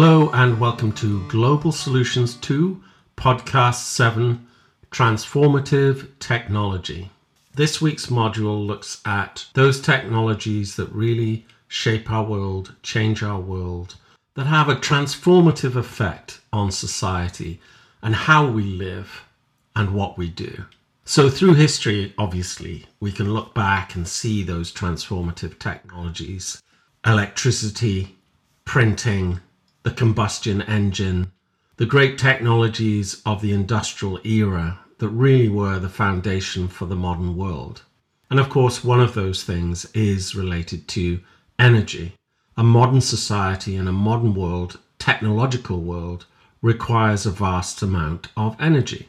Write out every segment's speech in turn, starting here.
Hello, and welcome to Global Solutions 2, Podcast 7 Transformative Technology. This week's module looks at those technologies that really shape our world, change our world, that have a transformative effect on society and how we live and what we do. So, through history, obviously, we can look back and see those transformative technologies electricity, printing, the combustion engine, the great technologies of the industrial era that really were the foundation for the modern world. And of course, one of those things is related to energy. A modern society and a modern world, technological world, requires a vast amount of energy.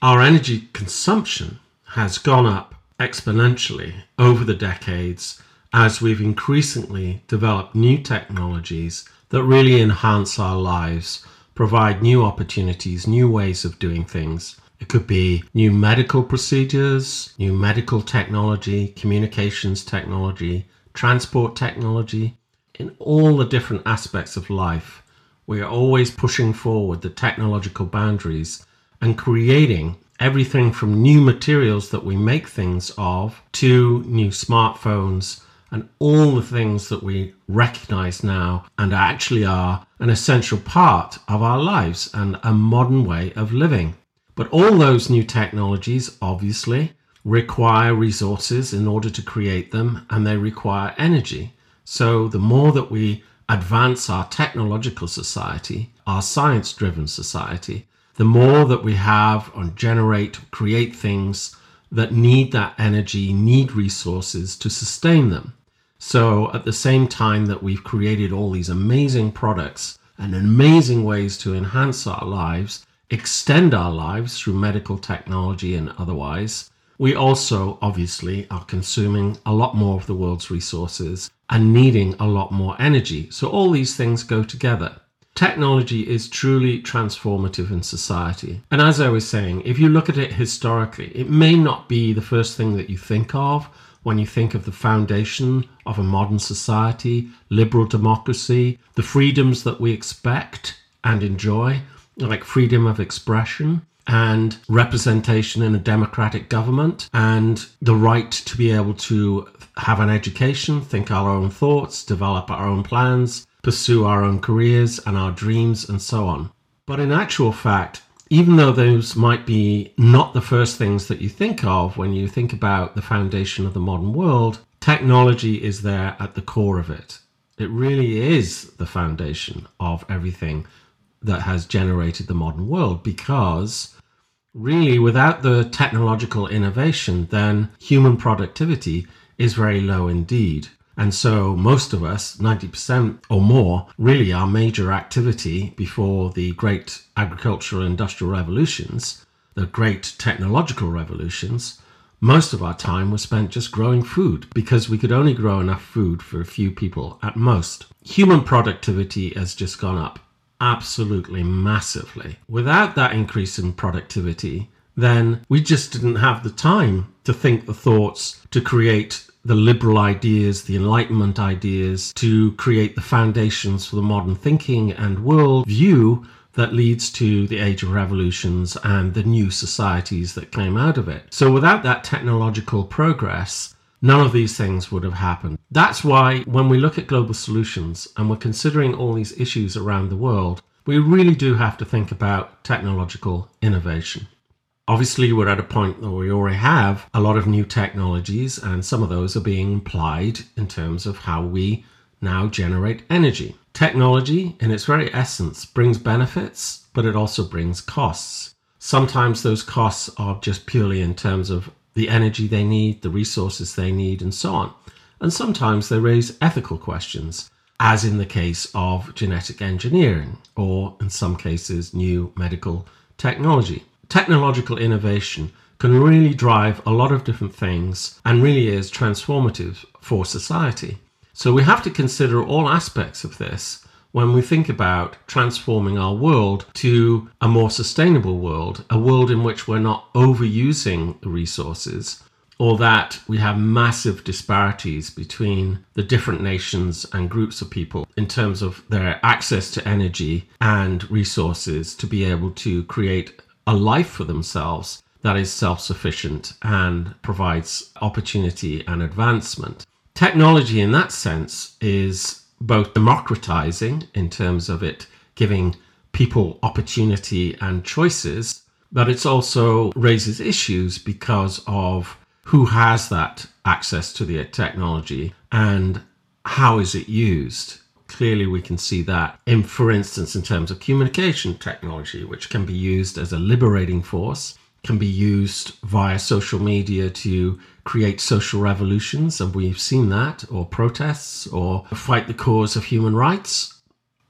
Our energy consumption has gone up exponentially over the decades as we've increasingly developed new technologies that really enhance our lives, provide new opportunities, new ways of doing things. It could be new medical procedures, new medical technology, communications technology, transport technology. In all the different aspects of life, we are always pushing forward the technological boundaries and creating everything from new materials that we make things of to new smartphones and all the things that we recognize now and actually are an essential part of our lives and a modern way of living. But all those new technologies obviously require resources in order to create them and they require energy. So the more that we advance our technological society, our science driven society, the more that we have and generate, create things that need that energy, need resources to sustain them. So, at the same time that we've created all these amazing products and amazing ways to enhance our lives, extend our lives through medical technology and otherwise, we also obviously are consuming a lot more of the world's resources and needing a lot more energy. So, all these things go together. Technology is truly transformative in society. And as I was saying, if you look at it historically, it may not be the first thing that you think of when you think of the foundation of a modern society, liberal democracy, the freedoms that we expect and enjoy, like freedom of expression and representation in a democratic government, and the right to be able to have an education, think our own thoughts, develop our own plans, pursue our own careers and our dreams, and so on. But in actual fact, even though those might be not the first things that you think of when you think about the foundation of the modern world, technology is there at the core of it. It really is the foundation of everything that has generated the modern world because really without the technological innovation, then human productivity is very low indeed. And so, most of us, 90% or more, really our major activity before the great agricultural industrial revolutions, the great technological revolutions, most of our time was spent just growing food because we could only grow enough food for a few people at most. Human productivity has just gone up absolutely massively. Without that increase in productivity, then we just didn't have the time to think the thoughts, to create the liberal ideas, the Enlightenment ideas, to create the foundations for the modern thinking and worldview that leads to the age of revolutions and the new societies that came out of it. So, without that technological progress, none of these things would have happened. That's why, when we look at global solutions and we're considering all these issues around the world, we really do have to think about technological innovation. Obviously, we're at a point where we already have a lot of new technologies, and some of those are being applied in terms of how we now generate energy. Technology, in its very essence, brings benefits, but it also brings costs. Sometimes those costs are just purely in terms of the energy they need, the resources they need, and so on. And sometimes they raise ethical questions, as in the case of genetic engineering, or in some cases, new medical technology technological innovation can really drive a lot of different things and really is transformative for society. So we have to consider all aspects of this when we think about transforming our world to a more sustainable world, a world in which we're not overusing resources, or that we have massive disparities between the different nations and groups of people in terms of their access to energy and resources to be able to create a life for themselves that is self sufficient and provides opportunity and advancement. Technology, in that sense, is both democratizing in terms of it giving people opportunity and choices, but it also raises issues because of who has that access to the technology and how is it used. Clearly, we can see that in, for instance, in terms of communication technology, which can be used as a liberating force, can be used via social media to create social revolutions, and we've seen that, or protests, or fight the cause of human rights.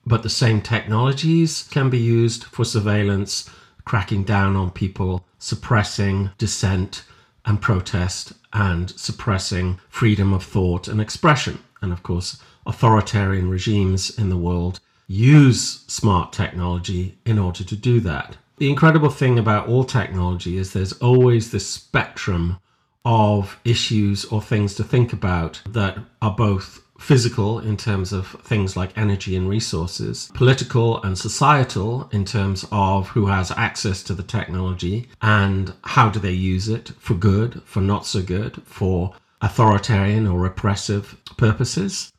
But the same technologies can be used for surveillance, cracking down on people, suppressing dissent, and protest and suppressing freedom of thought and expression. And of course, authoritarian regimes in the world use smart technology in order to do that. The incredible thing about all technology is there's always this spectrum of issues or things to think about that are both physical in terms of things like energy and resources, political and societal in terms of who has access to the technology and how do they use it for good, for not so good, for authoritarian or repressive purposes,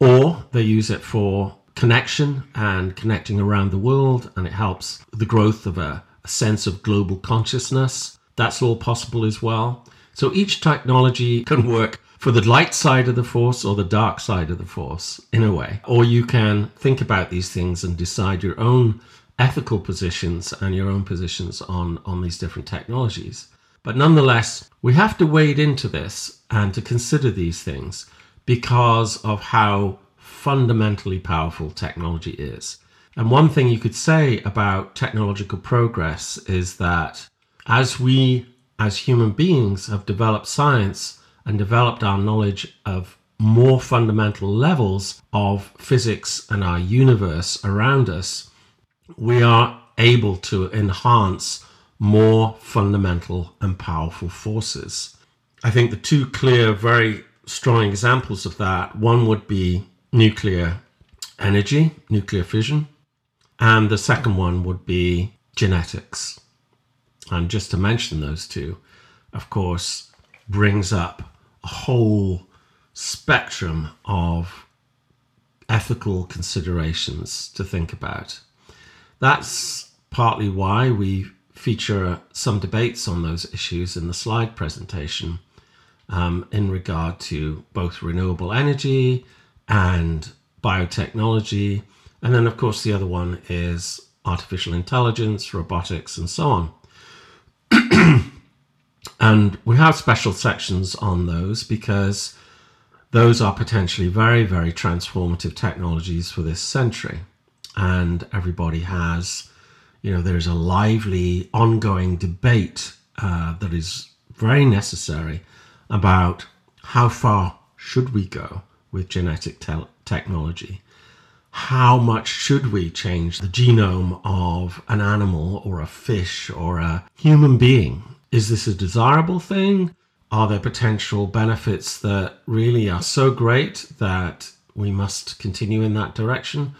or they use it for connection and connecting around the world, and it helps the growth of a, a sense of global consciousness. That's all possible as well. So each technology can work for the light side of the force or the dark side of the force in a way. Or you can think about these things and decide your own ethical positions and your own positions on, on these different technologies. But nonetheless, we have to wade into this and to consider these things because of how fundamentally powerful technology is. And one thing you could say about technological progress is that as we, as human beings, have developed science and developed our knowledge of more fundamental levels of physics and our universe around us, we are able to enhance more fundamental and powerful forces. I think the two clear, very strong examples of that one would be nuclear energy, nuclear fission, and the second one would be genetics. And just to mention those two, of course, brings up a whole spectrum of ethical considerations to think about. That's partly why we feature some debates on those issues in the slide presentation um, in regard to both renewable energy and biotechnology. And then, of course, the other one is artificial intelligence, robotics, and so on. And we have special sections on those because those are potentially very, very transformative technologies for this century. And everybody has, you know, there's a lively, ongoing debate uh, that is very necessary about how far should we go with genetic te- technology? How much should we change the genome of an animal or a fish or a human being is this a desirable thing? Are there potential benefits that really are so great that we must continue in that direction?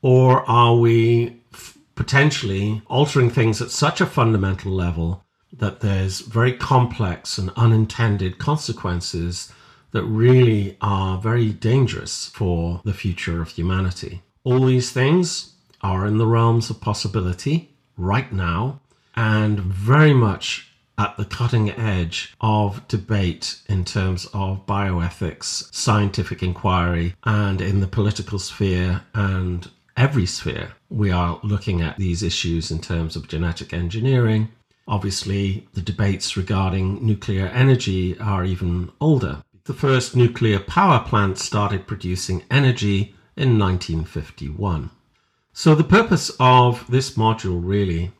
Or are we f- potentially altering things at such a fundamental level that there's very complex and unintended consequences that really are very dangerous for the future of humanity? All these things are in the realms of possibility right now and very much at the cutting edge of debate in terms of bioethics, scientific inquiry, and in the political sphere and every sphere. We are looking at these issues in terms of genetic engineering. Obviously, the debates regarding nuclear energy are even older. The first nuclear power plant started producing energy in 1951. So, the purpose of this module really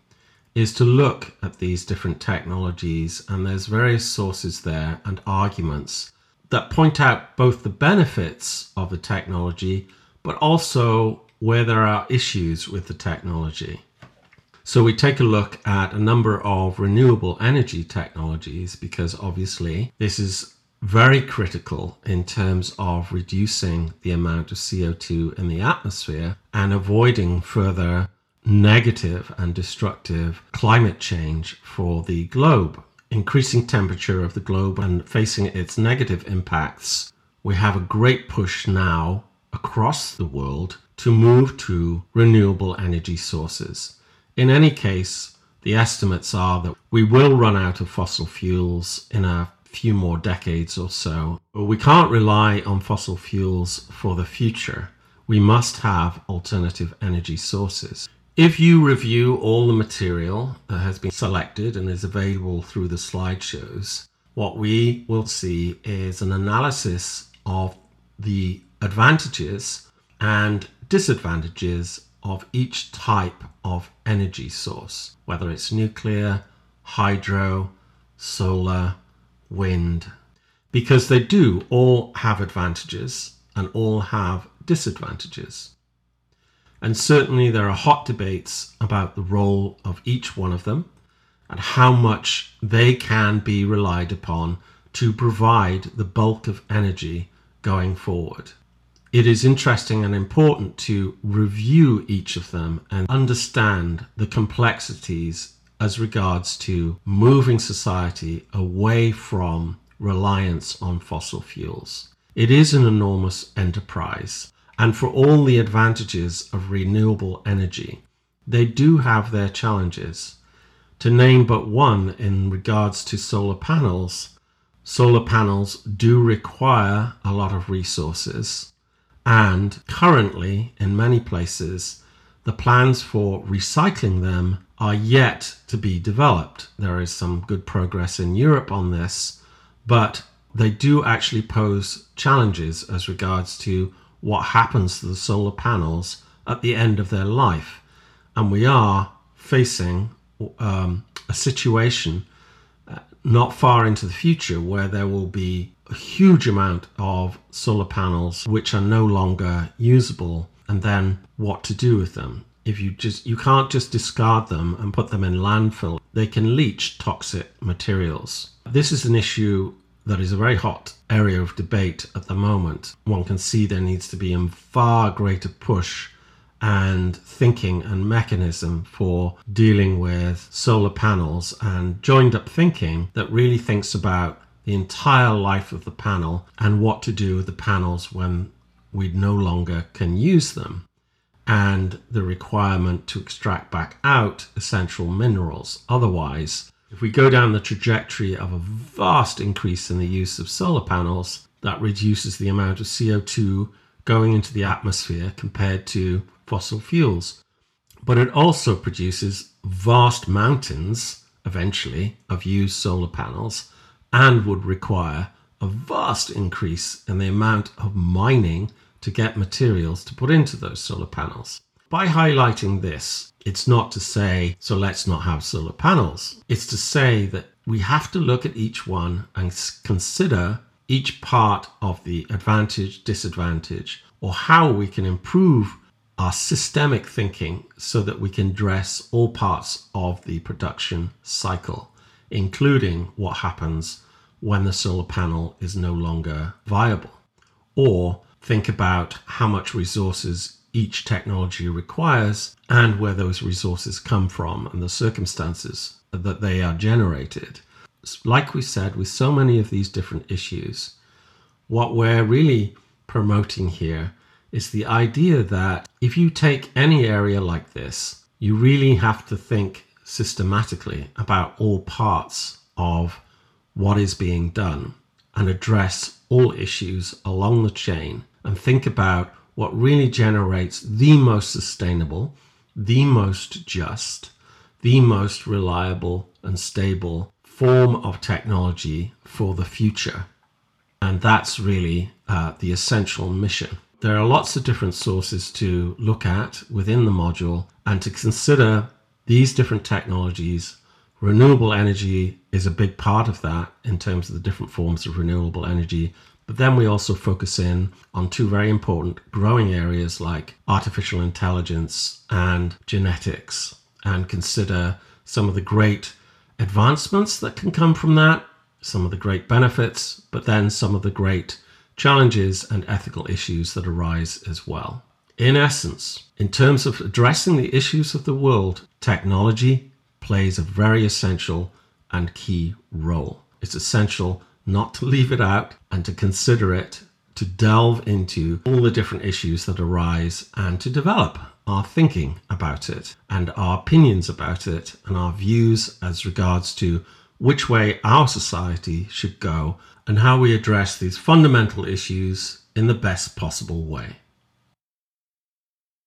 is to look at these different technologies, and there's various sources there and arguments that point out both the benefits of the technology, but also where there are issues with the technology. So we take a look at a number of renewable energy technologies because obviously this is very critical in terms of reducing the amount of CO2 in the atmosphere and avoiding further negative and destructive climate change for the globe. Increasing temperature of the globe and facing its negative impacts, we have a great push now across the world to move to renewable energy sources. In any case, the estimates are that we will run out of fossil fuels in a few more decades or so. But we can't rely on fossil fuels for the future. We must have alternative energy sources. If you review all the material that has been selected and is available through the slideshows, what we will see is an analysis of the advantages and disadvantages of each type of energy source, whether it's nuclear, hydro, solar, wind, because they do all have advantages and all have disadvantages. And certainly there are hot debates about the role of each one of them and how much they can be relied upon to provide the bulk of energy going forward. It is interesting and important to review each of them and understand the complexities as regards to moving society away from reliance on fossil fuels. It is an enormous enterprise, and for all the advantages of renewable energy, they do have their challenges. To name but one in regards to solar panels, solar panels do require a lot of resources, and currently, in many places, the plans for recycling them are yet to be developed. There is some good progress in Europe on this, but they do actually pose challenges as regards to what happens to the solar panels at the end of their life. And we are facing um, a situation uh, not far into the future where there will be a huge amount of solar panels which are no longer usable, and then what to do with them? If you just you can't just discard them and put them in landfill. They can leach toxic materials. This is an issue that is a very hot area of debate at the moment. One can see there needs to be a far greater push and thinking and mechanism for dealing with solar panels and joined up thinking that really thinks about the entire life of the panel and what to do with the panels when we no longer can use them and the requirement to extract back out essential minerals. Otherwise, if we go down the trajectory of a vast increase in the use of solar panels, that reduces the amount of CO2 going into the atmosphere compared to fossil fuels. But it also produces vast mountains, eventually, of used solar panels and would require a vast increase in the amount of mining to get materials to put into those solar panels. By highlighting this, it's not to say, so let's not have solar panels. It's to say that we have to look at each one and consider each part of the advantage, disadvantage, or how we can improve our systemic thinking so that we can address all parts of the production cycle, including what happens when the solar panel is no longer viable, or think about how much resources each technology requires and where those resources come from and the circumstances that they are generated. Like we said, with so many of these different issues, what we're really promoting here is the idea that if you take any area like this, you really have to think systematically about all parts of what is being done and address all issues along the chain and think about what really generates the most sustainable, the most just, the most reliable and stable form of technology for the future. And that's really uh, the essential mission. There are lots of different sources to look at within the module and to consider these different technologies. Renewable energy is a big part of that in terms of the different forms of renewable energy but then we also focus in on two very important growing areas like artificial intelligence and genetics. and consider some of the great advancements that can come from that, some of the great benefits, but then some of the great challenges and ethical issues that arise as well. In essence, in terms of addressing the issues of the world, technology plays a very essential and key role. It's essential not to leave it out and to consider it, to delve into all the different issues that arise and to develop our thinking about it and our opinions about it and our views as regards to which way our society should go and how we address these fundamental issues in the best possible way.